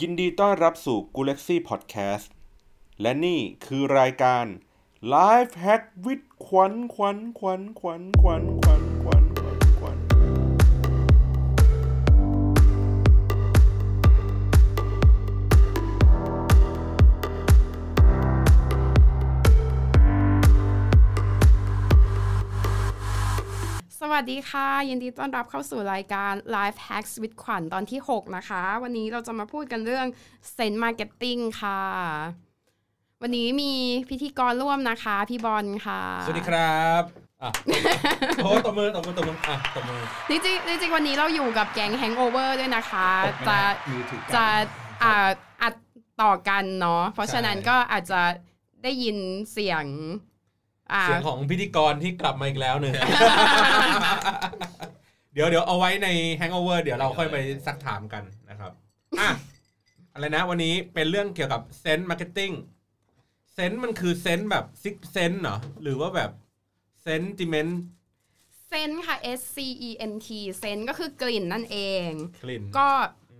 ยินดีต้อนรับสู่ g ู l a x y Podcast และนี่คือรายการ Life Hack with ขวัญขวัญขวัญขวัญขวัญขวัญขวัญ วัสดีค่ะ ยินดีต้อนรับเข้าสู่รายการ Life Hacks with ขวัญตอนที่ 6 นะคะ วันนี้เราจะมาพูดกันเรื่อง Sense Marketing ค่ะ วันนี้มีพิธีกรร่วมนะคะ พี่บอลค่ะ สวัสดีครับอะโอ้ตบมือตบมือตบมืออะตบมือจริงๆจริงๆวันนี้เราอยู่กับแก๊ง Hangover ด้วยนะคะ จะมือถือกันจะอ่าอัดต่อกันเนาะเพราะฉะนั้นก็อาจจะได้ยินเสียงอ่า เสียงของพิธีกรที่กลับมาอีกแล้วหนึ่งเดี๋ยวเดี๋ยวเอาไว้ใน Hangover เดี๋ยวเราค่อยไปซักถามกันนะครับอะอะไรนะวันนี้เป็นเรื่องเกี่ยวกับ scent marketing scent มันคือ scent แบบ sixth sense เหรอ หรือว่าแบบ sentiment scent ค่ะ S C E N T scent ก็คือกลิ่นนั่นเองกลิ่นก็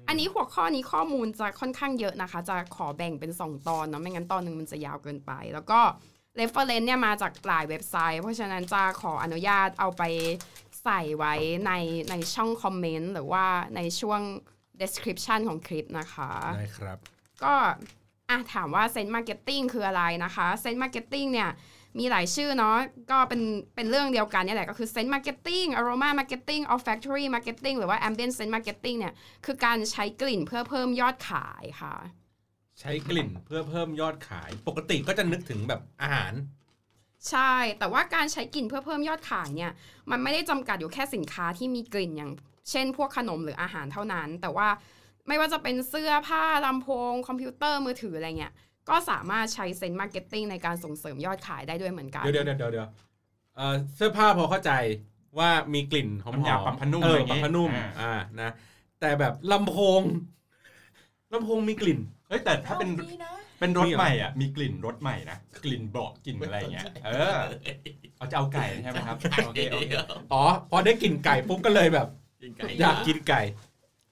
อันนี้หัวข้อนี้ข้อมูลจะค่อนข้างเยอะนะคะ จะขอแบ่งเป็น 2 ตอนเนาะไม่งั้นตอนหนึ่งมันจะยาวเกินไป แล้วก็ reference เนี่ยมาจากหลายเว็บไซต์ เพราะฉะนั้นจะขออนุญาตเอาไปใส่ไว้ในในช่องคอมเมนต์หรือว่าในช่วง description ของคลิปนะคะ ได้ครับ ก็อะถามว่า scent marketing คืออะไรนะคะ scent marketing เนี่ยมีหลายชื่อเนาะก็เป็นเป็นเรื่องเดียวกันเนี่ยแหละก็คือ scent marketing aroma marketing olfactory marketing หรือว่า ambient scent marketing เนี่ยคือการใช้กลิ่นเพื่อเพิ่มยอดขายค่ะ ใช้กลิ่นเพื่อเพิ่มยอดขาย ปกติก็จะนึกถึงแบบอาหาร ใช่ แต่ว่าการใช้กลิ่นเพื่อเพิ่มยอดขายเนี่ยมันไม่ได้จำกัดอยู่แค่สินค้าที่มีกลิ่นอย่าง เช่น พวกขนมหรืออาหารเท่านั้น แต่ว่าไม่ว่าจะเป็นเสื้อผ้าลำโพง คอมพิวเตอร์มือถืออะไรเงี้ยก็สามารถใช้ scent marketing ในการส่งเสริมยอดขายได้ด้วยเหมือนกันเดี๋ยวเดี๋ยวเดี๋ยวเดี๋ยวเอ่อเสื้อผ้าพอเข้าใจว่ามีกลิ่นหอมน้ำยาๆปรับผ้านุ่มเอออะไรอย่างปรับงี้ผ้านุ่มอ่าอ่านะแต่แบบลำโพงลำโพงมีกลิ่น เฮ้ยแต่ถ้าเป็นเป็นรถใหม่อะมีกลิ่นรถใหม่นะกลิ่นเบาะกลิ่นอะไรอย่างเงี้ยเออเอาจะเอาไก่ใช่ไหมครับโอเคโอเคอ๋อพอได้กลิ่นไก่ปุ๊บก็เลยแบบอยากกินไก่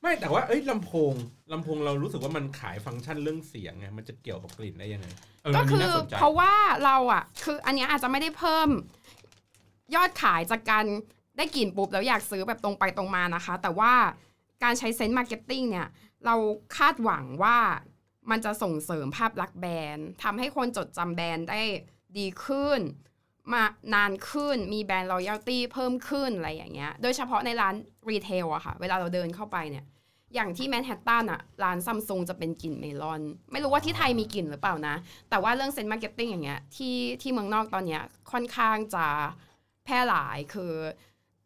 ไม่แต่ว่าเอ้ยลำโพงลำโพงเรารู้สึกว่ามันขายฟังก์ชันเรื่องเสียงไงมันจะเกี่ยวกับกลิ่นได้ยังไงเออก็อันคืนี้อน่าสนใจเพราะว่าเราอะ คืออันเนี้ยอาจจะไม่ได้เพิ่ม ยอดขายจากการได้กลิ่นปุ๊บแล้วอยากซื้อแบบตรงไปตรงมานะคะ แต่ว่าการใช้ scent marketing เนี่ย เราคาดหวังว่า มันจะส่งเสริมภาพลักษณ์แบรนด์ทำให้คนจดจำแบรนด์ได้ดีขึ้น มานานขึ้นมี brand loyalty เพิ่มขึ้นอะไรอย่างเงี้ย โดยเฉพาะในร้าน retail อะค่ะ เวลาเราเดินเข้าไปเนี่ย อย่างที่แมนฮัตตันอะร้านซัมซุงจะเป็นกลิ่นเมลอน ไม่รู้ว่าที่ไทยมีกลิ่นหรือเปล่านะ แต่ว่าเรื่อง scent marketing อย่างเงี้ยที่ที่เมืองนอกตอนเนี้ยค่อนข้างจะแพร่หลายคือ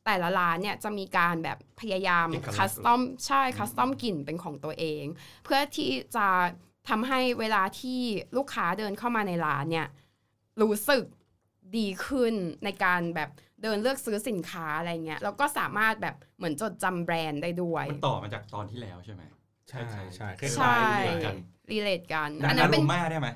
แต่ละร้านเนี่ยจะมีการแบบพยายามเอกลักษณ์คัสตอมใช่คัสตอมกลิ่นเป็นของตัวเอง เพื่อที่จะทำให้เวลาที่ลูกค้าเดินเข้ามาในร้านเนี่ยรู้สึกดีขึ้นในการแบบเดินเลือกซื้อสินค้าอะไรเงี้ยแล้วก็สามารถแบบเหมือนจดจำแบรนด์ได้ด้วยมันต่อมาจากตอนที่แล้วใช่ไหมใช่ใช่คล้ายๆใช่เรียกกันรีเลทกันดัอังนนั้นั้นนโรเป็นม่าได้ไหม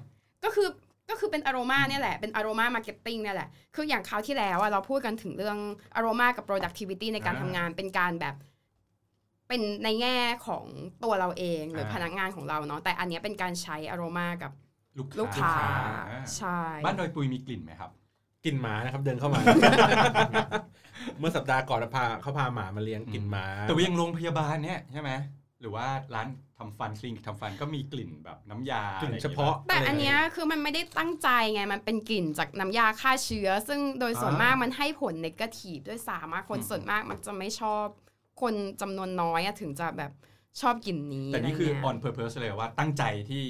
ก็คือ ก็คือเป็นอโรมาเนี่ยแหละ เป็น aroma marketing เนี่ยแหละ คืออย่างคราวที่แล้วอะเราพูดกันถึงเรื่องอโรมากับ productivity ในการอ่าทำงานเป็นการแบบ เป็นในแง่ของตัวเราเองหรืออ่าพนักงานของเราเนาะแต่อันเนี้ยเป็นการใช้อโรมากับลูกลูกค้าอ่าใช่ บ้านดอยปุยมีกลิ่นไหมครับ กลิ่นหมานะครับเดินเข้ามา เมื่อสัปดาห์ก่อนพาเขาพาหมามาเลี้ยงกลิ่นหมา แต่ว่ายังโรงพยาบาลเนี่ยใช่ไหมหรือว่าร้าน ทำฟันคลินิกทำฟันก็มีกลิ่นแบบน้ำยากลิ่นอไรอย่งงี้เฉพาะ แต่อันเนี้ยคือมันไม่ได้ตั้งใจไง มันเป็นกลิ่นจากน้ำยาฆ่าเชื้อ ซึ่งโดยส่วนมากมันให้ผลนกาทีฟด้วยสามารถคนส่วนมากมันจะไม่ชอบ คนจำนวนน้อยอะถึงจะแบบชอบกลิ่นนี้ แต่นี่คืออะไรเงี้ย on purpose เลยว่าตั้งใจที่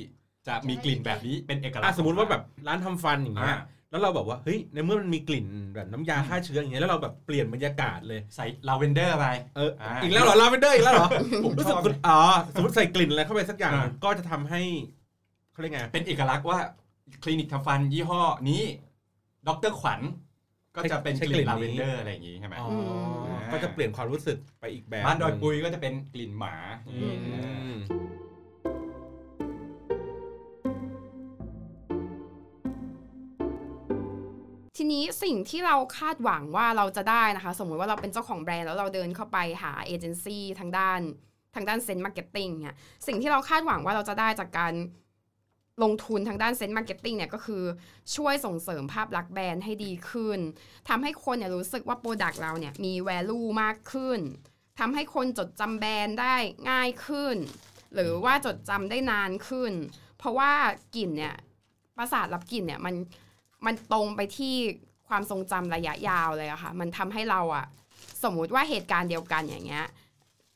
จะมีกลิ่นแบบนี้เป็นเอกลักษอะณ์สมมติว่าแบบร้านทำฟันอย่างเงี้อ่าย แล้วเราแบบว่าเฮ้ยในเมื่อมันมีกลิ่นแบบน้ำยาฆ่าเชื้ออย่างเงี้ยแล้วเราแบบเปลี่ยนบรรยากาศเลยใส่ลาเวนเดอร์ไปเอออ่าอีกแล้วเหรอลาเวนเดอร์อีกแล้วเหรอผมรู้ชสึกอบคุณอ๋อสมมติใส่กลิ่นอะไรเข้าไปสักอย่างอ่าก็จะทำให้เขาเรียกไงเป็นเอกลักษณ์ว่าคลินิกทำฟันยี่ห้อนี้ดรขวัญก็จะเป็นใช้กกลิ่ลิ่นนลาเวนนี้เดอร์อะไรอย่างงี้ใช่ไหมอ๋อมก็จะเปลี่ยนความรู้สึกไปอีกแบบบ้านดอยหงปุยก็จะเป็นกลิ่นหมา ทีนี้สิ่งที่เราคาดหวังว่าเราจะได้นะคะ สมมุติว่าเราเป็นเจ้าของแบรนด์แล้วเราเดินเข้าไปหาเอเจนซี่ทางด้านทางด้าน scent marketing เนี่ยสิ่งที่เราคาดหวังว่าเราจะได้จากการลงทุนทางด้าน scent marketing เนี่ยก็คือช่วยส่งเสริมภาพลักษณ์แบรนด์ให้ดีขึ้นทำให้คนเนี่ยรู้สึกว่า product เราเนี่ยมี value มากขึ้นทำให้คนจดจำแบรนด์ได้ง่ายขึ้น หรือว่าจดจำได้นานขึ้น เพราะว่ากลิ่นเนี่ยประสาทรับกลิ่นเนี่ยมัน มันตรงไปที่ความทรงจำระยะยาวเลยอะค่ะ มันทำให้เราอะสมมุติว่าเหตุการณ์เดียวกันอย่างเงี้ย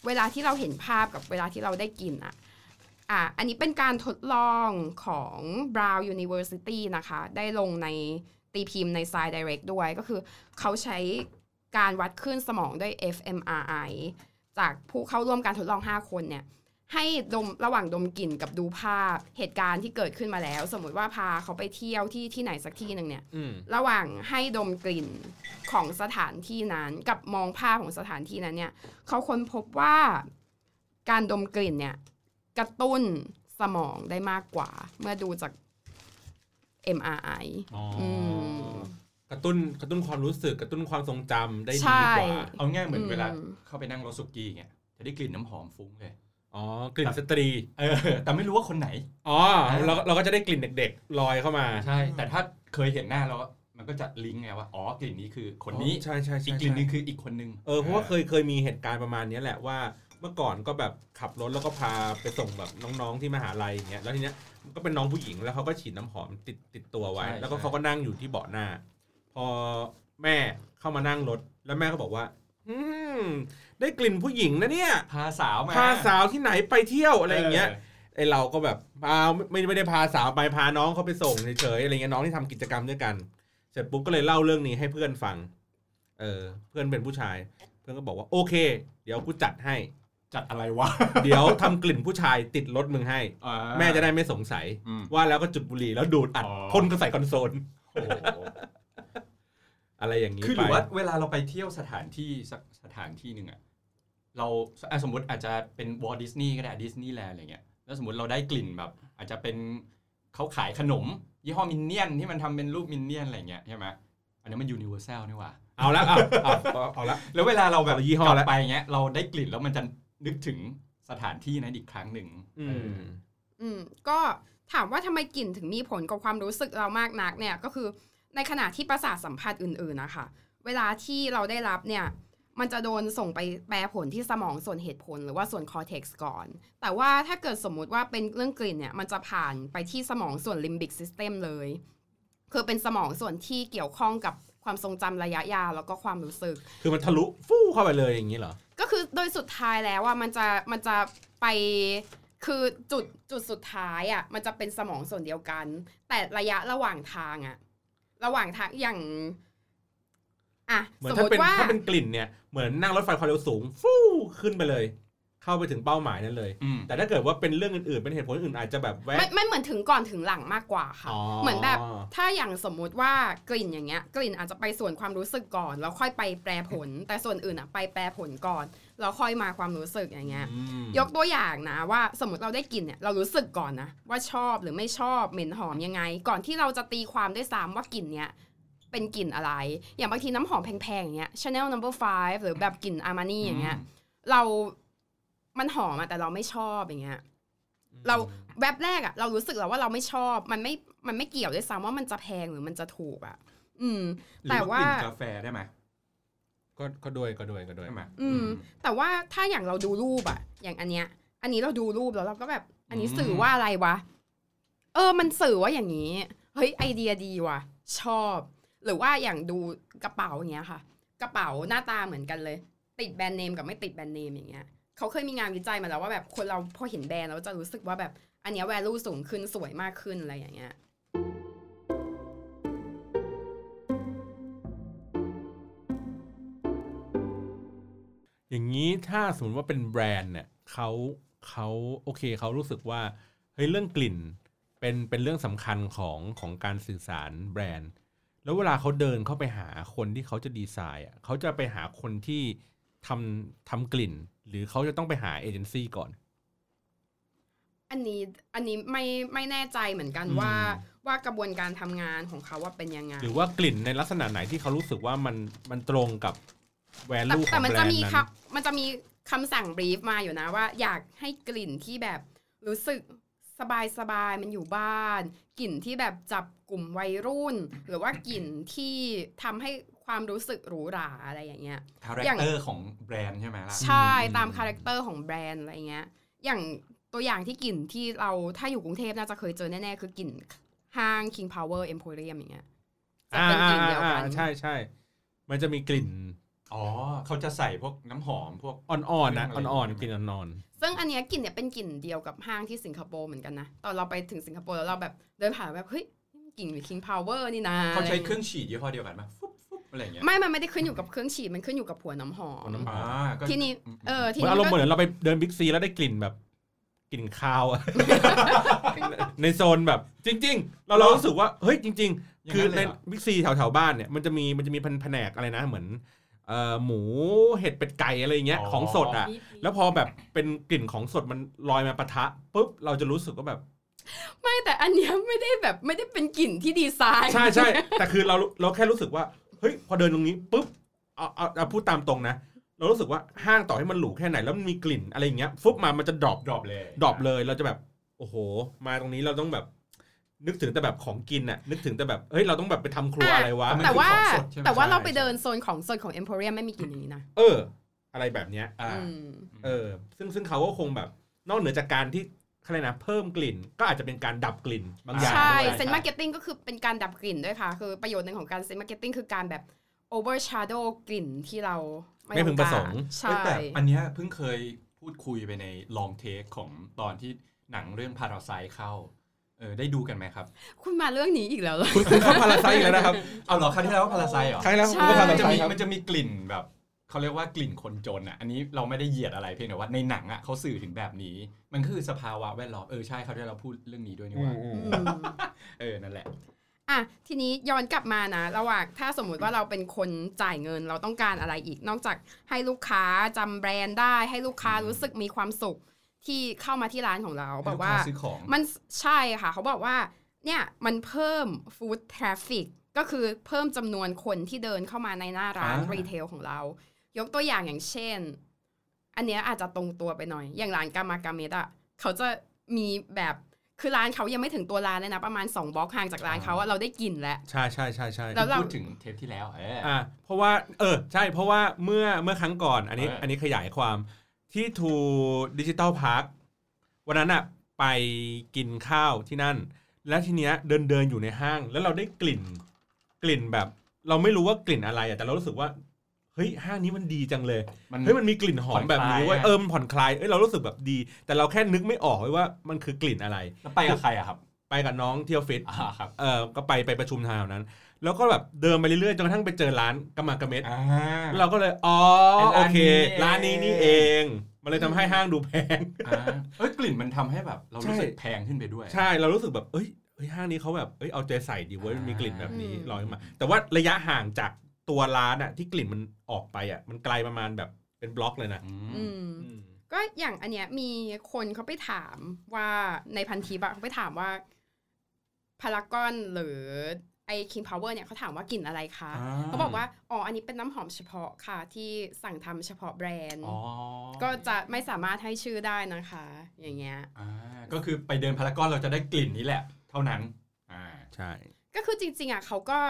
เวลาที่เราเห็นภาพกับเวลาที่เราได้กลิ่นอะอะ อันนี้เป็นการทดลองของ Brown University นะคะ ได้ลงในตีพิมพ์ใน Science Direct ด้วย ก็คือเขาใช้การวัดคลื่นสมองด้วย fMRI จากผู้เข้าร่วมการทดลอง 5 คนเนี่ย ให้ดมระหว่างดมกลิ่นกับดูภาพเหตุการณ์ที่เกิดขึ้นมาแล้ว สมมุติว่าพาเขาไปเที่ยวที่ที่ไหนสักที่หนึ่งเนี่ยอืมระหว่างให้ดมกลิ่นของสถานที่นั้น กับมองภาพของสถานที่นั้นเนี่ยเขาค้นพบว่าการดมกลิ่นเนี่ยกระตุ้นสมองได้มากกว่า เมื่อดูจาก MRI อ๋ออือมกระตุ้นกระตุ้นความรู้สึกกระตุ้นความทรงจำได้ใช่ดีกว่า เอาง่ายเหมือนอืมเวลาเข้าไปนั่งรถสุกี้เงี้ยจะได้กลิ่นน้ำหอมฟุ้งเลย อ๋อกลิ่นสตรี เออ แต่ไม่รู้ว่าคนไหน อ๋อ เราเราก็จะได้กลิ่นเด็กๆลอยเข้ามา ใช่ แต่ถ้าเคยเห็นหน้าแล้วมันก็จะลิงก์ไงว่า อ๋อ กลิ่นนี้คือคนนี้ ใช่ใช่ใช่อีกกลิ่นหนึงคืออีกคนนึง เออ เพราะว่าเคยเคยมีเหตุการณ์ประมาณเนี้ยแหละว่า เมื่อก่อนก็แบบขับรถแล้วก็พาไปส่งแบบน้องๆที่มหาลัยอย่างเงี้ย แล้วทีเนี้ยก็เป็นน้องผู้หญิงแล้วเขาก็ฉีดน้ำหอมติดติดตัวไว้ แล้วก็เขาก็นั่งอยู่ที่เบาะหน้า พอแม่เข้ามานั่งรถ แล้วแม่ก็บอกว่า อืมได้กลิ่นผู้หญิงนะเนี่ย พาสาวมาพาสาวที่ไหนไปเที่ยวอะไรอย่างเงี้ยไอเราก็แบบพาไม่ไม่ได้พาสาวไปพาน้องเขาไปส่งเฉยๆอะไรเงี้ยน้องที่ทำกิจกรรมด้วยกันเสร็จปุ๊บก็เลยเล่าเรื่องนี้ให้เพื่อนฟัง เออ เพื่อนเป็นผู้ชาย เพื่อนก็บอกว่าโอเค เดี๋ยวกูจัดให้ จัดอะไรวะ เดี๋ยวทำกลิ่นผู้ชายติดรถมึงให้อ่าแม่จะได้ไม่สงสัยอืมว่าแล้วก็จุดบุหรี่แล้วดูดอัดอ๋อพ่นก็ใส่คอนโซลโอ้โหอะไรอย่างนี้คือหไปรือว่าเวลาเราไปเที่ยวสถานที่สักสถานที่หนึ่งอะเราอะสมมติอาจจะเป็น Walt Disney ก็ได้ดิสนีย์แลนด์อะไรเงี้ยแล้วสมมติเราได้กลิ่นแบบ อาจจะเป็นเขาขายขนม ยี่ห้อ Minion ที่มันทำเป็นรูป Minion อะไรเงี้ยใช่ไหมอันนี้มัน Universal นี่หว่า เอาละเอาเอาเอาเอาละแล้วเวลาเราแบบเอายี่ห้อกลัแล้วไปเงี้ยเราได้กลิ่นแล้วมันจะนึกถึงสถานที่นั้นอีกครั้งหนึ่งอืเออมอืมก็ถามว่าทำไมกลิ่นถึงมีผลกับความรู้สึกเรามากนักเนี่ยก็คือ ในขณะที่ประสาทสัมผัสอื่นๆนะคะเวลาที่เราได้รับเนี่ยมันจะโดนส่งไปแปรผลที่สมองส่วนเหตุผลหรือว่าส่วน cortex ก่อน แต่ว่าถ้าเกิดสมมุติว่าเป็นเรื่องกลิ่นเนี่ย มันจะผ่านไปที่สมองส่วน limbic system เลย คือเป็นสมองส่วนที่เกี่ยวข้องกับความทรงจำระยะยาวแล้วก็ความรู้สึก คือมันทะลุฟู่เข้าไปเลยอย่างนี้เหรอ ก็คือโดยสุดท้ายแล้วว่ามันจะมันจะไปคือจุดจุดสุดท้ายอะมันจะเป็นสมองส่วนเดียวกัน แต่ระยะระหว่างทางอะ ระหว่างทางอย่างอะเหมือสนมถ้ามเป็นติว่าถ้าเป็นกลิ่นเนี่ยเหมือนนั่งรถไฟความเร็วสูง ฟู่ขึ้นไปเลย เข้าไปถึงเป้าหมายนั้นเลย อืม แต่ถ้าเกิดว่าเป็นเรื่องอื่นๆ เป็นเหตุผลอื่นอาจจะแบบแวะ ไม่ไม่เหมือนถึงก่อนถึงหลังมากกว่าค่ะ อ๋อ เหมือนแบบถ้าอย่างสมมุติว่ากลิ่นอย่างเงี้ย กลิ่นอาจจะไปส่วนความรู้สึกก่อน แล้วค่อยไปแปรผล แต่ส่วนอื่นอะไปแปรผลก่อน แล้วค่อยมาความรู้สึกอย่างเงี้ยอืมยกตัวอย่างนะว่าสมมติเราได้กลิ่นเนี่ยเรารู้สึกก่อนนะว่าชอบหรือไม่ชอบเหม็นหอมยังไง ก่อนที่เราจะตีความด้วยซ้ำว่ากลิ่นเนี้ยเป็นกลิ่นอะไร อย่างบางทีน้ำหอมแพงๆอย่างเงี้ย Chanel Number Five หรือแบบกลิ่นอามานี่อย่างเงี้ย เรา มันหอมอะแต่เราไม่ชอบอย่างเงี้ย เราแวบแรกอะเรารู้สึกแล้วว่าเราไม่ชอบ มันไม่ มันไม่เกี่ยวด้วยซ้ำว่ามันจะแพงหรือมันจะถูกอะอืมหรือแต่ว่ากลิ่นกาแฟได้ไหม ก็ก็ด้วยก็ด้วยก็ด้วยใช่ไหมอืม แต่ว่าถ้าอย่างเราดูรูปอะอย่างอันเนี้ย อันนี้เราดูรูปแล้วเราก็แบบ อันนี้สื่อว่าอะไรวะ เออ มันสื่อว่าอย่างนี้ เฮ้ยไอเดียดีว่ะ ชอบ หรือว่าอย่างดูกระเป๋าอย่างเงี้ยค่ะ กระเป๋าหน้าตาเหมือนกันเลย ติดแบรนด์เนมกับไม่ติดแบรนด์เนมอย่างเงี้ยเขาเคยมีงานวิจัยมาแล้วว่าแบบคนเราพอเห็นแบรนด์เราจะรู้สึกว่าแบบอันเนี้ย value สูงขึ้นสวยมากขึ้นอะไรอย่างเงี้ย อย่างนี้ถ้าสมมติว่าเป็นแบรนด์เนี่ยเขาเขาโอเคเขารู้สึกว่าเฮ้ยเรื่องกลิ่นเป็นเป็นเรื่องสำคัญของของการสื่อสารแบรนด์ แล้วเวลาเขาเดินเข้าไปหาคนที่เขาจะดีไซน์อะเขาจะไปหาคนที่ทำทำกลิ่น หรือเขาจะต้องไปหาเอเจนซี่ก่อน อันนี้อันนี้ไม่ไม่แน่ใจเหมือนกันอืมว่าว่ากระบวนการทำงานของเขาว่าเป็นยังไง หรือว่ากลิ่นในลักษณะไหนที่เขารู้สึกว่ามันมันตรงกับ แวแต่ลูขแต่องมันแบรจะนมีด์นั้นครับมันจะมีคำสั่งบรีฟมาอยู่นะว่า อยากให้กลิ่นที่แบบรู้สึกสบายสบายๆมันอยู่บ้าน กลิ่นที่แบบจับกลุ่มวัยรุ่น หรือว่ากลิ่นที่ทำให้ความรู้สึกหรูหราอะไรอย่างเงี้ยคาแรคอย่างเตอร์ของแบรนด์ใช่ไหมล่ะใช่ตามคาแรคเตอร์ของแบรนด์อะไรเงี้ย อย่างตัวอย่างที่กลิ่นที่เราถ้าอยู่กรุงเทพน่าจะเคยเจอแน่ๆ คือกลิ่นห้าง King Power Emporium อย่างเงี้ยจะอ่าเป็นกลิ่นอ่าเดียวกัอ่านใช่ใช่มันจะมีกลิ่น อ๋อเขาจะใส่พวกน้ำหอมพวก อ่อนๆนะเครื่องอะไรอ่อนๆกลิ่นอ่อนซึ่งอันเนี้ยกลิ่นเนี่ยเป็นกลิ่นเดียวกับห้างที่สิงคโปร์เหมือนกันนะ ตอนเราไปถึงสิงคโปร์แล้วเราแบบเดินผ่านแบบเฮ้ยนี่มันกลิ่น King Power นี่นะเขาใช้ะไเครื่องฉีดยี่ห้อเดียวกันปะฟุ๊บฟุ๊บอะไรอย่างเงี้ยไม่ มันไม่ได้ขึ้นอยู่กับเครื่องฉีด มันขึ้นอยู่กับหัวน้ำหอม อ่าก็ทีนี้ เออ ๆทีเหมือนนี้อารมณ์เหก็มือนเราไปเดินบิ๊กซีแล้วได้กลิ่นแบบกลิ่นคาวอะ ในโซนแบบจริง ๆ เราเรารู้สึกว่าเฮ้ยจริงๆคือในบิ๊กซีแถวๆบ้านเนี่ยมันจะมีมันจะมีแผนกอะไรนะเหมือนเอ่อ หมูเห็ดเป็ดไก่อะไรอย่างเงี้ยของสดอะ แล้วพอแบบเป็นกลิ่นของสดมันลอยมาปะทะปุ๊บเราจะรู้สึกว่าแบบ ไม่แต่อันเนี้ยไม่ได้แบบไม่ได้เป็นกลิ่นที่ดีไซน์ ใช่ใช่แต่คือเราเราแค่รู้สึกว่าเฮ้ยพอเดินตรงนี้ปุ๊บเอาเอาเอาพูดตามตรงนะเรารู้สึกว่าห้างต่อให้มันหรูแค่ไหนแล้วมันมีกลิ่นอะไรอย่างเงี้ยฟุบมามันจะ drop drop เลย drop เลยเราจะแบบโอ้โห มาตรงนี้เราต้องแบบ นึกถึงแต่แบบของกินน่ะนึกถึงแต่แบบเฮ้ยเราต้องแบบไปทำครัวอะไรวะมันแต่คือว่าของสดใช่ไหม แต่ว่าเราใช่ไปเดินินโซนของโซนของ Emporium ไม่มีกลิ่นอย่างนี้นะเออ อะไรแบบเนี้ย อ่า อืม เออซึ่งซึ่งเขาก็คงแบบนอกเหนือจากการที่อะไรนะเพิ่มกลิ่น ก็อาจจะเป็นการดับกลิ่นบางอย่างใช่ ด้วย scent marketing็ตติ้งก็คือเป็นการดับกลิ่นด้วยค่ะ คือประโยชน์หนึ่งของการ scent marketing คือการแบบ overshadow กลิ่นที่เราไม่ไม่พึต้องงประสกางค์รเฮ้ยใช่แต่อันเนี้ยเพิ่งเคยพูดคุยไปในลองเทคของตอนที่หนังเรื่องพาราไซเข้า เออได้ดูกันไหมครับ คุณมาเรื่องนี้อีกแล้วเหรอคุณคุณเข้าพาราไซต์แล้วนะครับเอาเหรอครั้งที่แล้วพาราไซเหรอครั้งแล้วใช่คุณก็พามัรานจะไซมีต์ครับมันจะมีกลิ่นแบบเขาเรียกว่ากลิ่นคนจนอะอันนี้เราไม่ได้เหยียดอะไรเพียงแต่ว่าในหนังอะเขาสื่อถึงแบบนี้ มันคือสภาวะแวดล้อมเออใช่เขาที่เราพูดเรื่องนี้ด้วยนี่หว่าอืมอืมเออนั่นแหละ อะทีนี้ย้อนกลับมานะระหว่างถ้าสมมุติว่าเราเป็นคนจ่ายเงินเราต้องการอะไรอีก นอกจากให้ลูกค้าจำแบรนด์ได้ ให้ลูกค้ารู้สึกมีความสุข ที่เข้ามาที่ร้านของเราบอกว่าซื้อของมันใช่ค่ะ เขาบอกว่าเนี่ยมันเพิ่ม foot traffic ก็คือเพิ่มจำนวนคนที่เดินเข้ามาในหน้าร้านอ่า retail ของเรา ยกตัวอย่างอย่างเช่น อันเนี้ยอาจจะตรงตัวไปหน่อย อย่างร้าน Karmakamet อะเขาจะมีแบบคือร้านเขายังไม่ถึงตัวร้านเลยนะ ประมาณ 2บล็อกห่างจากร้านเขาอะเราได้กลิ่นแล้ว ใช่ใช่ใช่ใช่แล้วเราพูดถึงเทปที่แล้วเอออ่าเพราะว่าเออใช่เพราะว่าเมื่อเมื่อครั้งก่อนอันนี้เอออัอันนี้ขยายความ ที่ True Digital Park วันนั้นอะไปกินข้าวที่นั่น แล้วทีเนี้ยเดินเดินอยู่ในห้าง แล้วเราได้กลิ่นกลิ่นแบบ เราไม่รู้ว่ากลิ่นอะไรอะแต่เรารู้สึกว่าเฮ้ยห้างนี้มันดีจังเลยมันเฮ้ยมันมีกลิ่นหอมแบบนี้เว้ยผ่อนคลายอะเออมันผ่อนคลายเอ้ยเรารู้สึกแบบดี แต่เราแค่นึกไม่ออกเว้ยว่ามันคือกลิ่นอะไร แล้วไปกับใครอะครับ ไปกับน้องเที่ยวฟิตอ่าครับเออก็ไปไปประชุมทางแถวนั้น แล้วก็แบบเดินไปเรื่อยๆจนกระทั่งไปเจอร้านกำมากระเม็ดอ่าเราก็เลยอ๋อเป็นโอร้านเคนี้เองร้านนี้นี่เอง มันเลยทำให้ห้างดูแพงอ่าเอ้ยกลิ่นมันทำให้แบบ เรารู้สึกใช่แพงขึ้นไปด้วย ใช่เรารู้สึกแบบเอ้ยเอ้ยห้างนี้เขาแบบเอ้ยเอาใจใส่ดีเว้ยมันมีกลิ่นแบบนี้อืมลอยมา แต่ว่าระยะห่างจากตัวร้านอะที่กลิ่นมันออกไปอะมันไกลประมาณแบบเป็นบล็อกเลยนะอืมอืมอืมก็อย่างอันเนี้ยมีคนเขาไปถามว่าในพันทิปอะเขาไปถามว่า พารากอนหรือไอคิงพาวเวอร์เนี่ยเขาถามว่ากลิ่นอะไรคะอ่าเขาบอกว่า อ๋อ อันนี้เป็นน้ำหอมเฉพาะค่ะ ที่สั่งทำเฉพาะแบรนด์อ๋อก็จะไม่สามารถให้ชื่อได้นะคะ อย่างเงี้ยอ่าก็คือไปเดินพารากอนเราจะได้กลิ่นนี้แหละ เท่านั้นอ่าใช่ ก็คือจริง ๆ อะเขาก็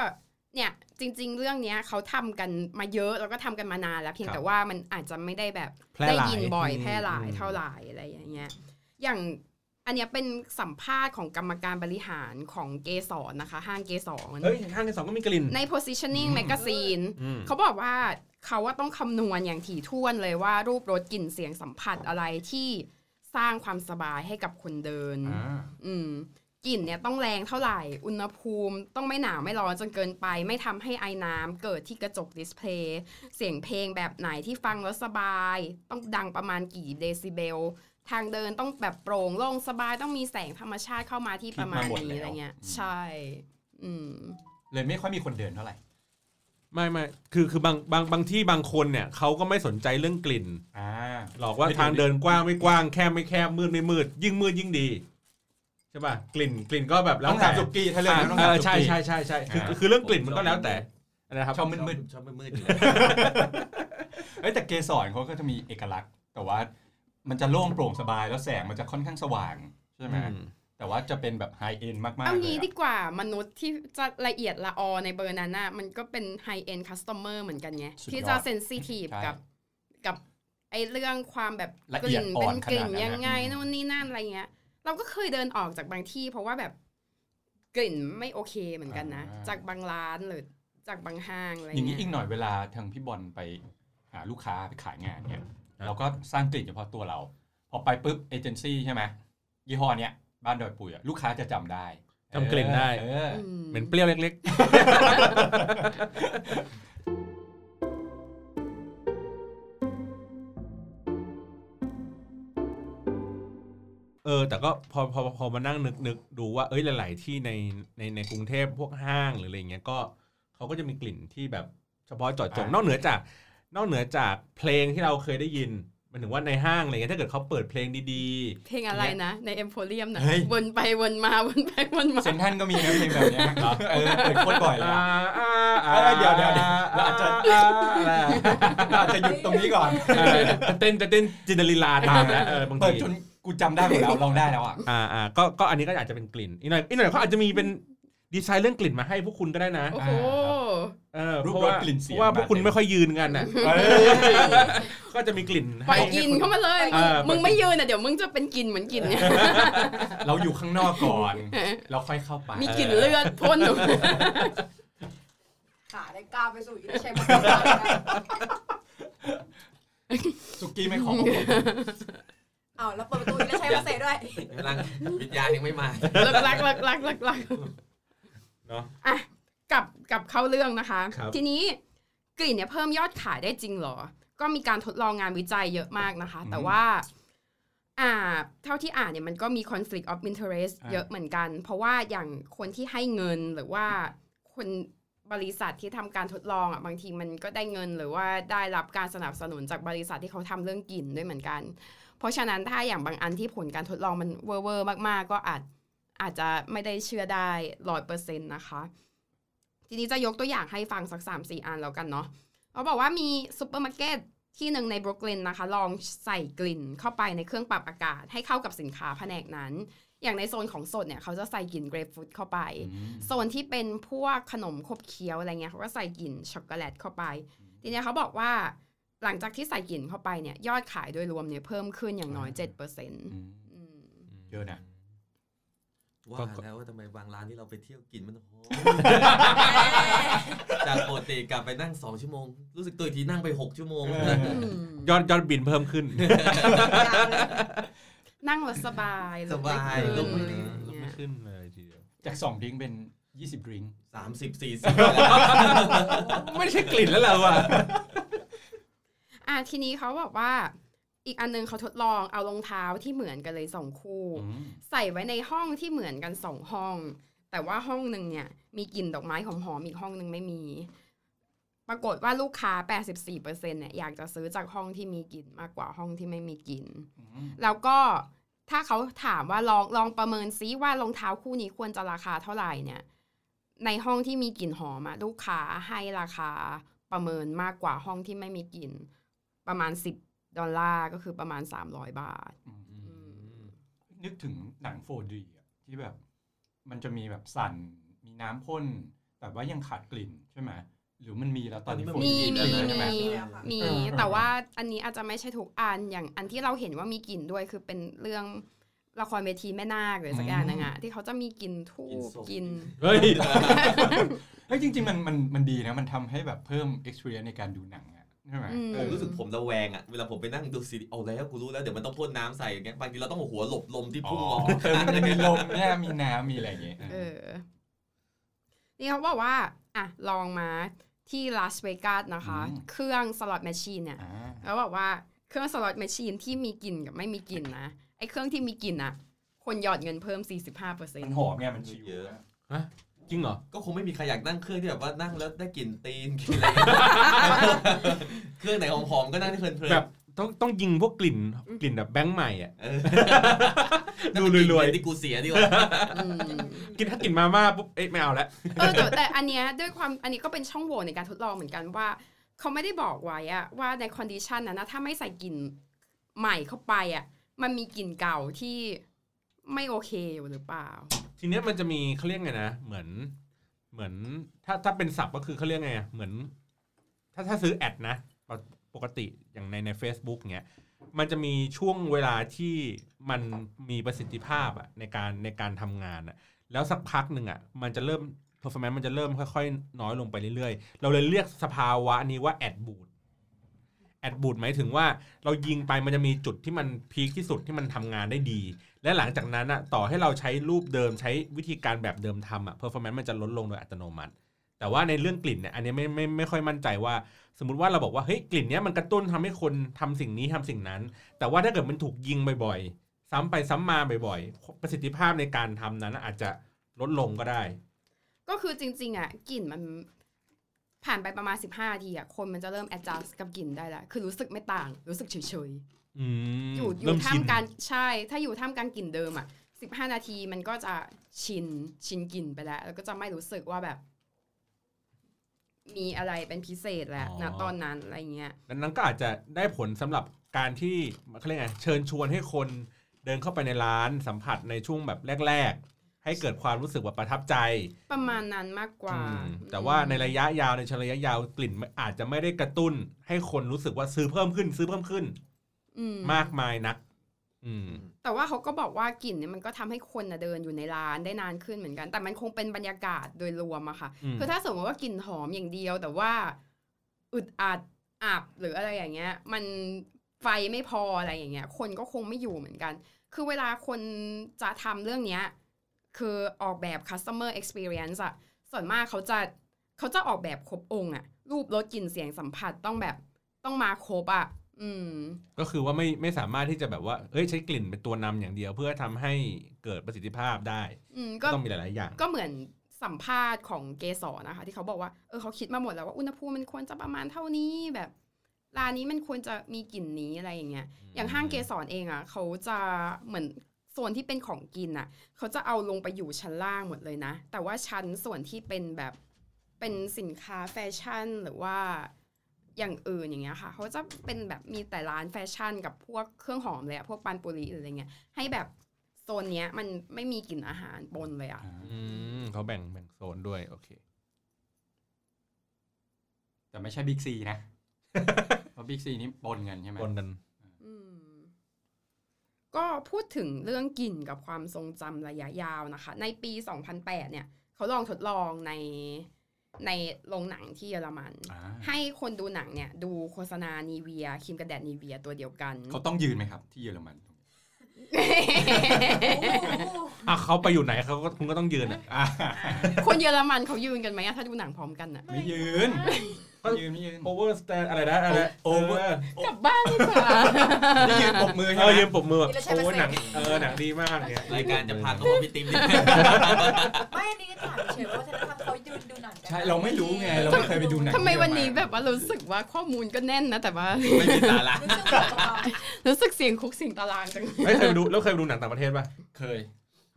เนี่ยจริง ๆ เรื่องเนี้ยเขาทำกันมาเยอะแล้วก็ทำกันมานานแล้วเพียงครับแต่ว่ามันอาจจะไม่ได้แบบแพร่ได้หลายยินบ่อยอืมแพร่หลายอืมเท่าไหร่อะไรอย่างเงี้ยอย่าง อันเนี้ยเป็นสัมภาษณ์ของกรรมการบริหารของเกสรนะคะ ห้างเกสรเฮ้ยห้างที่สองก็มีกลิ่น ใน positioning magazine อืมเขาบอกว่าเขาว่าต้องคำนวณอย่างถี่ถ้วนเลยว่ารูปรสกลิ่นเสียงสัมผัสอะไรที่สร้างความสบายให้กับคนเดินอ่าอืมกลิ่นเนี่ยต้องแรงเท่าไหร่ อุณหภูมิต้องไม่หนาวไม่ร้อนจนเกินไป ไม่ทำให้ไอ้น้ำเกิดที่กระจกดิสเพลย์ เสียงเพลงแบบไหนที่ฟังแล้วสบาย ต้องดังประมาณกี่เดซิเบล ทางเดินต้องแบบโปร่งโล่งสบายต้องมีแสงธรรมชาติเข้ามาที่ประมาณคิดมาหมดนี้แล้วอะไรเงี้ยอืมใช่ อืม เลยไม่ค่อยมีคนเดินเท่าไหร่ไม่ไม่คือคือบางบางบางที่บางคนเนี่ยเขาก็ไม่สนใจเรื่องกลิ่นอ่าหลอกว่าไม่ถึงทางเดินกว้างไม่กว้างแคบไม่แคบมืดไม่มืด ยิ่งมืดยิ่งดีใช่ป่ะกลิ่นกลิ่นก็แบบแล้วต้องแต่ถามสุกี้ถ้าเรื่องนั้นต้องเอถามอสุใช่กี้ใช่ใช่ใช่คืออ่าคือเรื่องกลิ่นมันก็แล้วแต่นะครับชอบมืดชอบมืดๆอยู่แล้วๆเอ้ยแต่เกสรเขาก็จะมีเอกลักษณ์ แต่ว่า มันจะโล่งโปร่งสบายแล้วแสงมันจะค่อนข้างสว่างใช่ไหมอืมแต่ว่าจะเป็นแบบไฮเอ็นมากๆเอาเลยงี้อะดีกว่ามนุษย์ที่จะละเอียดละออในเบอร์นั้นน่ะมันก็เป็นไฮเอ็นคัส t ต m อร์เหมือนกันไงสุดยอดที่จะเซนซิทีฟใช่กับกับไอเรื่องความแบบละกเอียลิ่ดนอ่เป็อนนกลิ่นขนาดนั้นยังไงอะนู่นนี่นั่นอะไรเงี้ย เราก็เคยเดินออกจากบางที่ เพราะว่าแบบกลิ่นไม่โอเคเหมือนกันนะ จากบางร้านหรือจากบางห้างอะไรอย่างนี้เงี้ยอีกหน่อยเวลาทางพี่บอลไปหาลูกค้าไปขายงานเนี่ย ครับเราก็สร้างกลิ่นเฉพาะตัวเรา พอไปปุ๊บเอเจนซี่ใช่ไหมยี่ห้อเนี้ยบ้านดอยปุยอะลูกค้าจะจำได้จำกลิ่นได้เอออืมเหม็นเปรี้ยวเล็กๆเออแต่ก็พอพอพอมานั่งนึกนึกดูว่าเอ้ยหลาย ๆ ที่ในในในกรุงเทพพวกห้างหรืออะไรเงี้ยก็เขาก็จะมีกลิ่นที่แบบเฉพาะเจาะจงอ่านนอกเหนือจาก นอกเหนือจากเพลงที่เราเคยได้ยินหมันถึงว่าในห้างอะไรเงี้ยถ้าเกิดเขาเปิดเพลงดีเพลงอะไรนะ ในเอ็มโพเรียมนะเฮ้ยวนไปวนมาวนไปวนมาเซนทรันก็มีนะเพลงแบบเนี้ยเออเปิดโคตรบ่อยๆเลยอ่าอะอ่าเอ้ยเดี๋ยวเดี๋ยวเดี๋ยวเราอาจจะเราอาจจะหยุดตรงนี้ก่อนเออจะเต้นจะเต้นจินตลีลาตามแล้วเออบางเปิดทีจนกูจำได้หมดแล้วลองได้แล้วอะอ่าอ่าก็ก็อันนี้ก็อาจจะเป็นกลิ่นอีกหน่อยอีกหน่อยเขาอาจจะมีเป็นดีไซน์เรื่องกลิ่นมาให้พวกคุณก็ได้นะโอ้โห เออรูปเพราะว่ารสกลิ่นเสียง เพราะว่าพวกคุณมาเต็มไม่ค่อยยืนกันน่ะก็จะมีกลิ่นปล่อยให้กินเข้ามาเลย เออ มึงไม่ยืนอะเดี๋ยวมึงจะเป็นกลินเหมือนกลินเนี่ย เราอยู่ข้างนอกก่อน เราค่อยเข้าไปมีกลิ่นเลือดพ่นออกมาขาได้ก้าวไปสู่อินเชมสุกี้ไม่ขออ้าวแล้วเปิดประตูอินเชมเสร็จด้วย กำลังวิญญาณยังไม่มา ลักลักลักลักลักลักเนาะอะ กลับกลับเข้าเรื่องนะคะครับทีนี้กลิ่นเนี่ยเพิ่มยอดขายได้จริงเหรอ ก็มีการทดลองงานวิจัยเยอะมากนะคะ แต่ว่าอ่าเท่าที่อ่านเนี่ยมันก็มี conflict of interest อ่าเยอะเหมือนกัน เพราะว่าอย่างคนที่ให้เงินหรือว่าคนบริษัทที่ทำการทดลองอะบางทีมันก็ได้เงิน หรือว่าได้รับการสนับสนุนจากบริษัทที่เขาทำเรื่องกลิ่นด้วยเหมือนกัน เพราะฉะนั้นถ้าอย่างบางอันที่ผลการทดลองมันเวอร์เวอร์มาก ๆ ก็อาจอาจจะไม่ได้เชื่อได้ร้อยเปอร์เซ็นต์นะคะ ทีนี้จะยกตัวอย่างให้ฟังสักสามสี่อันแล้วกันเนาะเขาบอกว่ามีซูเปอร์มาร์เก็ตที่หนึ่งในบรุกลินนะคะ ลองใส่กลิ่นเข้าไปในเครื่องปรับอากาศ ให้เข้ากับสินค้าแผนกนั้น อย่างในโซนของสดเนี่ยเขาจะใส่กลิ่นเกรปฟรุตเข้าไป โซนที่เป็นพวกขนมขบเคี้ยวอะไรเงี้ยเขาก็ใส่กลิ่นช็อกโกแลตเข้าไป ทีเนี้ยเขาบอกว่าหลังจากที่ใส่กลิ่นเข้าไปเนี่ยยอดขายโดยรวมเนี่ยเพิ่มขึ้นอย่างน้อย7%เปอร์เซ็นต์อืมเยอะนะ ว่าแล้วว่าทำไมบางร้านที่เราไปเที่ยวกินมันหอมจากปกติกลับไปนั่งสองชั่วโมง รู้สึกตัวอีกทีนั่งไปหกชั่วโมง ยอดยอดบินเพิ่มขึ้น นั่งรถสบายสบายลุลุกกไม่ไม่ขึ้นขึ้นลดไม่ขึ้นเลยทีเดียวจากสองดริงก์เป็นยี่สิบดริงก์สามสิบสี่สิบไม่ใช่กลิ่นแล้วเหรอวะอะทีนี้เขาบอกว่า อีกอันนึงเขาทดลองเอารองเท้าที่เหมือนกันเลยสองคู่ ใส่ไว้ในห้องที่เหมือนกันสองห้อง แต่ว่าห้องหนึ่งเนี่ย มีกลิ่นดอกไม้หอมๆอีกห้องหนึ่งไม่มี ปรากฏว่าลูกค้า 84%เนี่ยอยากจะซื้อจากห้องที่มีกลิ่นมากกว่าห้องที่ไม่มีกลิ่นแล้วก็ถ้าเขาถามว่าลองลองประเมินซิว่ารองเท้าคู่นี้ควรจะราคาเท่าไหร่เนี่ย ในห้องที่มีกลิ่นหอมอะลูกค้าให้ราคาประเมินมากกว่าห้องที่ไม่มีกลิ่นประมาณ10 ดอลลาร์ก็คือประมาณ 300 บาท นึกถึงหนัง 4D อะที่แบบมันจะมีแบบสั่นมีน้ำพ่น แต่ว่ายังขาดกลิ่นใช่ไหมหรือมันมีแล้วตอนนี้ตอนมีนี้มีแล้วมีใช่ไหมมีเออแต่ว่าอันนี้อาจจะไม่ใช่ทุกอันอย่างอันที่เราเห็นว่ามีกลิ่นด้วยคือเป็นเรื่องละครเวทีแม่นาคหรือสักอย่างหนึงอะที่เขาจะมีกลิ่นทูกลิ่นบศพกลิ่นเฮ้ยเฮ้ยจริง ๆ มันมันมันดีนะ มันทำให้แบบเพิ่ม experience ในการดูหนังอะ ใช่ไหมอืมผมรู้สึกผมระแวงอะเวลาผมไปนั่งดูซีรีส์เอาแล้วกูรู้แล้วเดี๋ยวมันต้องพ่นน้ำใส่อย่างเงี้ยบางทีเราต้องเอาหัวหลบลมที่พุ่งออกเออมันจะมีลมเนี่ยมีน้ำมีอะไรอย่างเงี้ยเออนี่เขาบอกว่าอะลองมาที่ลาสเวกัสนะคะ เครื่อง slot machine เนี่ยอ่าแล้วบอกว่าเครื่อง slot machine ที่มีกลิ่นกับไม่มีกลิ่นนะไอ้เครื่องที่มีกลิ่นอะคนหยอดเงินเพิ่ม 45เปอร์เซ็นต์มันหอมไงมัน chillเยอะ จริงเหรอ ก็คงไม่มีใครอยากนั่งเครื่องที่แบบว่านั่งแล้วได้กลิ่นตีนกลิ่นอะไร เครื่องไหนหอมๆก็นั่งได้เพลินๆแบบต้องต้องยิงพวกกลิ่นกลิ่นแบบแบงค์ใหม่อะเออดูรวยๆนั่นเป็นกลิ่นที่กูเสียดีกว่าอืมกินถ้ากลิ่นมาม่าปุ๊บเอ๊ะไม่เอาแล้วเออแต่แต่อันเนี้ยด้วยความอันนี้ก็เป็นช่องโหว่ในการทดลองเหมือนกันว่า เขาไม่ได้บอกไว้อะว่าใน condition นั้นนะถ้าไม่ใส่กลิ่นใหม่เข้าไปอะมันมีกลิ่นเก่าที่ ไม่โอเคอยู่หรือเปล่า ทีเนี้ยมันจะมีเขาเรียกไงนะเหมือนเหมือนถ้าถ้าเป็นศัพท์ก็คือเขาเรียกไงอะเหมือน ถ้าถ้าซื้อ ad นะปกติอย่างในใน a c e b o o k เงี้ยมันจะมีช่วงเวลาที่มันมีประสิทธิภาพอะในการในการทำงานอะแล้วสักพักหนึ่งอะมันจะเริ่ม performance มันจะเริ่มค่อยๆ น้อยลงไปเรื่อยๆ เราเลยเรียกสภาวะนี้ว่าแอดบูด แอดบูดหมายถึงว่าเรายิงไปมันจะมีจุดที่มันพีคที่สุดที่มันทำงานได้ดี และหลังจากนั้นอะต่อให้เราใช้รูปเดิมใช้วิธีการแบบเดิมทำอะ performance มันจะลดลงโดยอัตโนมัติ แต่ว่าในเรื่องกลิ่นเนี่ยอันนี้ไม่ไม่ไม่ค่อยมั่นใจว่า สมมติว่าเราบอกว่าเฮ้ยกลิ่นเนี้ยมันกระตุ้นทำให้คนทำสิ่งนี้ทำสิ่งนั้น แต่ว่าถ้าเกิดมันถูกยิงบ่อยๆ ซ้ำไปซ้ำมาบ่อยๆ ประสิทธิภาพในการทำนั้นอาจจะลดลงก็ได้ ก็คือจริงๆอะกลิ่นมัน ผ่านไปประมาณ 15นาทีอะคนมันจะเริ่ม adjust กับกลิ่นได้แล้วคือรู้สึกไม่ต่าง รู้สึกเฉยอืมๆอยู่อเริ่ยู่มท่าชิมนกลารใช่ ถ้าอยู่ท่ามกลางกลิ่นเดิมอะ15 นาทีมันก็จะชินชินกลิ่นไปแล้ว แล้วก็จะไม่รู้สึกว่าแบบ มีอะไรเป็นพิเศษแล้วณตอนนั้นอะไรเงี้ยดังนั้นก็อาจจะได้ผลสำหรับการที่เขาเรียกไงเชิญชวนให้คนเดินเข้าไปในร้านสัมผัสในช่วงแบบแรกๆ ให้เกิดความรู้สึกว่าประทับใจ ประมาณนั้นมากกว่าอืมแต่ว่าในระยะยาวในเชิงระยะยาวกลิ่นอาจจะไม่ได้กระตุ้น ให้คนรู้สึกว่าซื้อเพิ่มขึ้น ซื้อเพิ่มขึ้นอืมมากมายนักอืมแต่ว่าเขาก็บอกว่ากลิ่นเนี่ยมันก็ทำให้คนน่ะเดินอยู่ในร้านได้นานขึ้นเหมือนกัน แต่มันคงเป็นบรรยากาศโดยรวมอะค่ะอืมคือถ้าสมมติว่ากลิ่นหอมอย่างเดียว แต่ว่าอึดอัดอับหรืออะไรอย่างเงี้ย มันไฟไม่พออะไรอย่างเงี้ย คนก็คงไม่อยู่เหมือนกัน คือเวลาคนจะทำเรื่องเนี้ย คือออกแบบ customer experience อะส่วนมากเขาจะเขาจะออกแบบครบองค์อะรูปรสกลิ่นเสียงสัมผัสต้องแบบต้องมาครบอะอืม ก็คือว่าไม่ไม่สามารถที่จะแบบว่า เอ้ยใช้กลิ่นเป็นตัวนำอย่างเดียว เพื่อทำให้เกิดประสิทธิภาพได้ อืมก็ก็ต้องมีหลาย ๆ อย่าง ก็เหมือนสัมภาษณ์ของเกสรนะคะ ที่เขาบอกว่าเออเขาคิดมาหมดแล้วว่าอุณหภูมิมันควรจะประมาณเท่านี้แบบร้านนี้มันควรจะมีกลิ่นนี้อะไรอย่างเงี้ย อย่างห้างเกสรเองอะเขาจะเหมือน โซนที่เป็นของกินอะ เขาจะเอาลงไปอยู่ชั้นล่างหมดเลยนะ แต่ว่าชั้นส่วนที่เป็นแบบเป็นสินค้าแฟชั่นหรือว่าอย่างอื่นอย่างเงี้ยค่ะ เขาจะเป็นแบบมีแต่ร้านแฟชั่นกับพวกเครื่องหอมเลยอะพวก Panpuri หรืออะไรเงี้ยให้แบบโซนเนี้ยมันไม่มีกลิ่นอาหารปนเลยอะอืมเขาแบ่งแบ่งโซนด้วยโอเค แต่ไม่ใช่บิ๊กซีนะ เพราะบิ๊กซีนี่ปนกันใช่ไหมปนกันอืม ก็พูดถึงเรื่องกลิ่นกับความทรงจำระยะยาวนะคะ ในปี 2008 เนี่ยเขาลองทดลองในในโรงหนังที่เยอรมันอ่าให้คนดูหนังเนี่ย ดูโฆษณานีเวียครีมกันแดดนีเวียตัวเดียวกัน เขาต้องยืนไหมครับ ที่เยอรมันอะเขาไปอยู่ไหนเขาก็คุณก็ต้องยืนอะอ่าคนเยอรมันเขายืนกันไหมอะถ้าดูหนังพร้อมกันอะไม่ยืน ไม่ยืนไม่ยืนโอเวอร์สแตนอะไรนะอะไร Over เออกลับบ้านดีกว่านี่ยืนปรบมือเอใช่ไหมอยืนปรบมือแบบนี่เราใช้โอ้เปอร์เซ็นต์หนังเออหนังดีมากเนี่ยรายการจะพังก็เพราะพี่ติ๊มนี่ไม่อันนี้ถามเฉยๆว่าวัฒนธรรมเขาดูดูหนังกันใช่เราไม่รู้ไงเราไม่เคยไปดูหนังทำไมวันนี้เยอรแบบว่ารู้สึกว่าข้อมูลก็แน่นนะแต่ว่าไม่มีสาระรู้สึกแบบว่ารู้สึกเสียงคุกเสียงตารางจังเฮ้ยเคยไปดูแล้วเคยไปดูหนังต่างประเทศป่ะเคย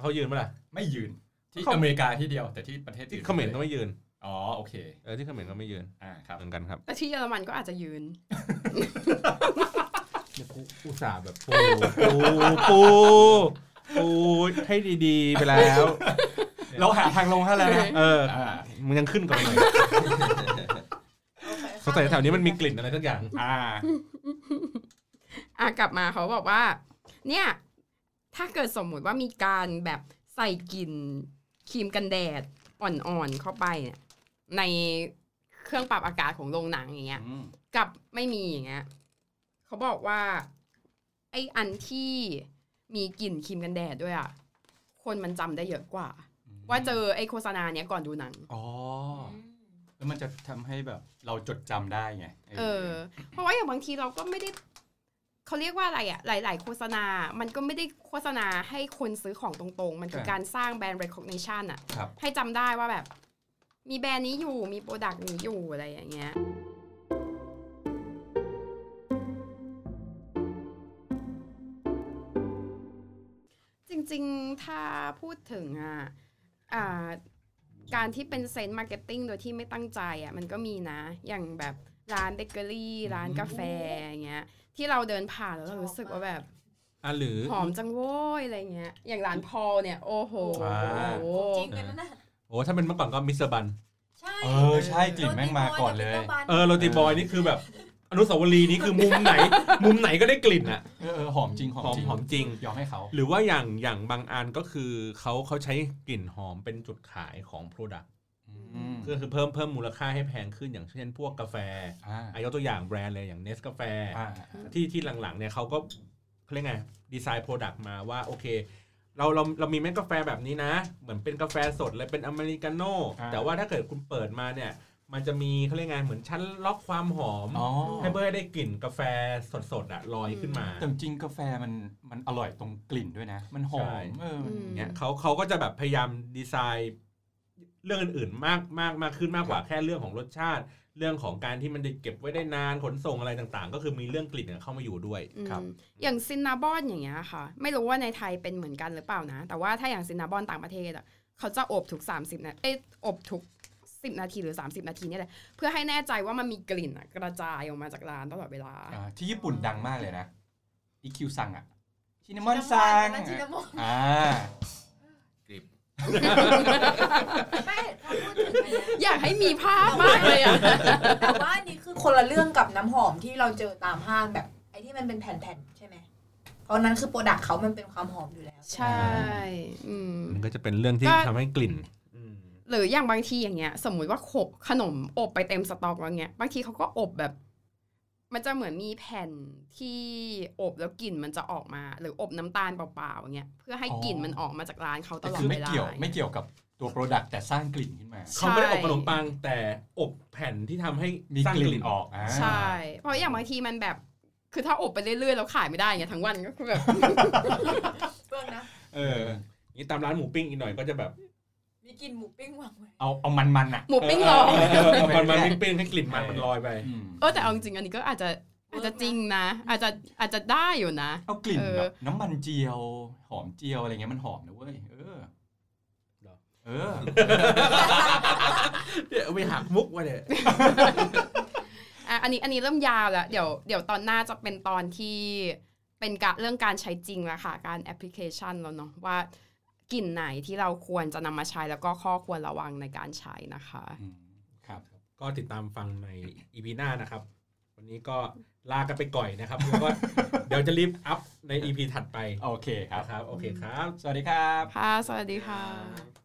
เขายืนป่ะล่ะไม่ยืนที่เขาอเมริกาที่เดียวแต่ที่ประเทศที่อื่นเขมรก็ไม่ยืนอ๋อโอเคเออที่เขมรก็ไม่ยืนอ่าครับเหมือนกันครับแต่ที่เยอรมันก็อาจจะยืนเนี่ยกูอุตส่าห์แบบปูปูปูปูให้ดีๆไปแล้ว เราหาทางลงให้แล้วนะเอออ่ามันยังขึ้นก่อนหน่อยโอเคสงสัยแถวนี้มันมีกลิ่นอะไรสักอย่าง อ่า อะกลับมาเขาบอกว่า เนี่ย ถ้าเกิดสมมุติว่ามีการแบบใส่กลิ่นครีมกันแดดอ่อนๆเข้าไปเนี่ย ในเครื่องปรับอากาศของโรงหนังอย่างเงี้ยอืมกับไม่มีอย่างเงี้ยเขาบอกว่า ไออันที่มีกลิ่นครีมกันแดดด้วยอะคนมันจำได้เยอะกว่า ว่าเจอไอโฆษณาเนี้ยก่อนดูหนังอ๋อแล้วมันจะทำให้แบบเราจดจำได้ไงเออ เพราะว่าอย่างบางทีเราก็ไม่ได้เขาเรียกว่าอะไรอะหลาย ๆ โฆษณา มันก็ไม่ได้โฆษณาให้คนซื้อของตรง ๆ มันคือการสร้างแบรนด์ recognition อะครับให้จำได้ว่าแบบ มีแบรนด์นี้อยู่มี product นี้อยู่อะไรอย่างเงี้ยจริงๆ ถ้าพูดถึงอะอ่าการที่เป็น scent marketing โดยที่ไม่ตั้งใจอะมันก็มีนะ อย่างแบบร้านเบเกอรี่ ร้านกาแฟอย่างเงี้ย ที่เราเดินผ่านแล้วเรารู้สึกว่าแบบอะหรือหอมจังโว้ยอะไรเงี้ย อย่างร้านพอลเนี่ย โอ้โหอ่าจริงกันนั่นน่ะ โอ้ถ้าเป็นเมื่อก่อนก็มิสเตอร์บัน ใช่เออใช่กลิ่นแม่งมาก่อนเลย เออโรตีบอยนี่คือแบบอนุสาวรีย์นี้คือมุมไหน มุมไหนก็ได้กลิ่นอะเออเออหอมจริงหอมหอมจริงหอมจริงยอมให้เขา หรือว่าอย่างอย่างบางอันก็คือเขาเขาใช้กลิ่นหอมเป็นจุดขายของ Product อืมก็คือเพิ่มเพิ่มมูลค่าให้แพงขึ้นอย่างเช่นพวกกาแฟอ่าอายกตัวอย่างแบรนด์เลยอย่างเนสกาแฟอ่าที่ที่หลังๆเนี่ยเขาก็เขาเรียกไงดีไซน์ product มาว่าโอเค เราเราเรามีเม็ดกาแฟแบบนี้นะ เหมือนเป็นกาแฟสดเลยเป็นอเมริกาโน่อ่าแต่ว่าถ้าเกิดคุณเปิดมาเนี่ย มันจะมีเขาเรียกไงเหมือนชั้นล็อกความหอมอ๋อให้เพื่อให้ได้กลิ่นกาแฟสดๆอะลอยขึ้นมาแต่จริงๆกาแฟมันมันอร่อยตรงกลิ่นด้วยนะ มันหอมใช่เอออืมเนี่ยเขาเขาก็จะแบบพยายามดีไซน์เรื่องอื่นๆมากมากมากขึ้นมากกว่าแค่เรื่องของรสชาติ เรื่องของการที่มันจะเก็บไว้ได้นานขนส่งอะไรต่างๆ ก็คือมีเรื่องกลิ่นเนี่ยเข้ามาอยู่ด้วยยอืมครับอย่างซินนาบอนอย่างเงี้ยค่ะ ไม่รู้ว่าในไทยเป็นเหมือนกันหรือเปล่านะ แต่ว่าถ้าอย่างซินนาบอนต่างประเทศอะเขาจะอบทุก 30 นาทีเอ้ยอบทุก 10 นาทีหรือ 30 นาทีเนี่ยแหละเพื่อให้แน่ใจว่ามันมีกลิ่นอะกระจายออกมาจากร้านตลอดเวลาอ่าที่ญี่ปุ่นดังมากเลยนะอีคิวซังอะชินามอนซังชินามอนอ่า ไม่ถ้าพูดถึงอันเนี้ยอยากให้มีภาพมากเลยอะ แต่ว่าอันนี้คือคนละเรื่องกับน้ำหอมที่เราเจอตามห้างแบบ ไอ้ที่มันเป็นแผ่นๆใช่ไหมเพราะนั้นคือโปรดักต์เขามันเป็นความหอมอยู่แล้ว ใช่ อืม มันก็จะเป็นเรื่องที่ก็ ทำให้กลิ่นอืมหรืออย่างบางทีอย่างเงี้ย สมมุติว่าขบขนมอบไปเต็มสต็อกแล้วเงี้ย บางทีเขาก็อบแบบ มันจะเหมือนมีแผ่นที่อบแล้วกลิ่นมันจะออกมา หรืออบน้ำตาลเปล่าๆอย่างเงี้ยเพื่อให้กลิ่นมันออกมาจากร้านเขาตแต่ลอดคือเวไม่ลาเกี่ยวไม่เกี่ยวกับตัว product แต่สร้างกลิ่นขึ้นมา เขาไม่ได้อบขนมปังแต่อบแผ่นที่ทำให้มีสร้างกกลิ่ลิ่นนออกอ่าใช่ เพราะอย่างบางทีมันแบบ คือถ้าอบไปเรื่อยๆแล้วขายไม่ได้เงี้ยทั้งวันก็คือแบบเบื้องนะเออนี่ตามร้านหมูปิ้งอีกหน่อยก็จะแบบ มีกลิ่นหมูปิ้งวางไว้เอาเอามันมันๆอะหมูปิ้งลองเเเอามันมันปิ้งๆให้กลิ่นมันมันลอยไปอืมเออแต่เอาจริงๆอันนี้ก็อาจจะอาจจะจริงนะ อาจจะอาจจะได้อยู่นะ เอากลิ่นเออแบบน้ำมันเจียว หอมเจียวอะไรเงี้ยมันหอมนะเว้ยเออเหรอเออเดี๋ยวไปหักมุกไว้เนี่ยอะอันนี้อันนี้เริ่มยาวแล้ว เดี๋ยวเดี๋ยวตอนหน้าจะเป็นตอนที่เป็นการเรื่องการใช้จริงแล้วค่ะ การแอปพลิเคชันแล้วเนาะว่า กลิ่นไหนที่เราควรจะนำมาใช้แล้วก็ข้อควรระวังในการใช้นะคะอืมครับ ก็ติดตามฟังใน EP หน้านะครับ วันนี้ก็ลากันไปก่อยนะครับแล้วก็เดี๋ยวจะรีบอัพในอีพีถัดไป โอเคครับนะครับ โอเคครับ สวัสดีครับ ค่ะ สวัสดีค่ะ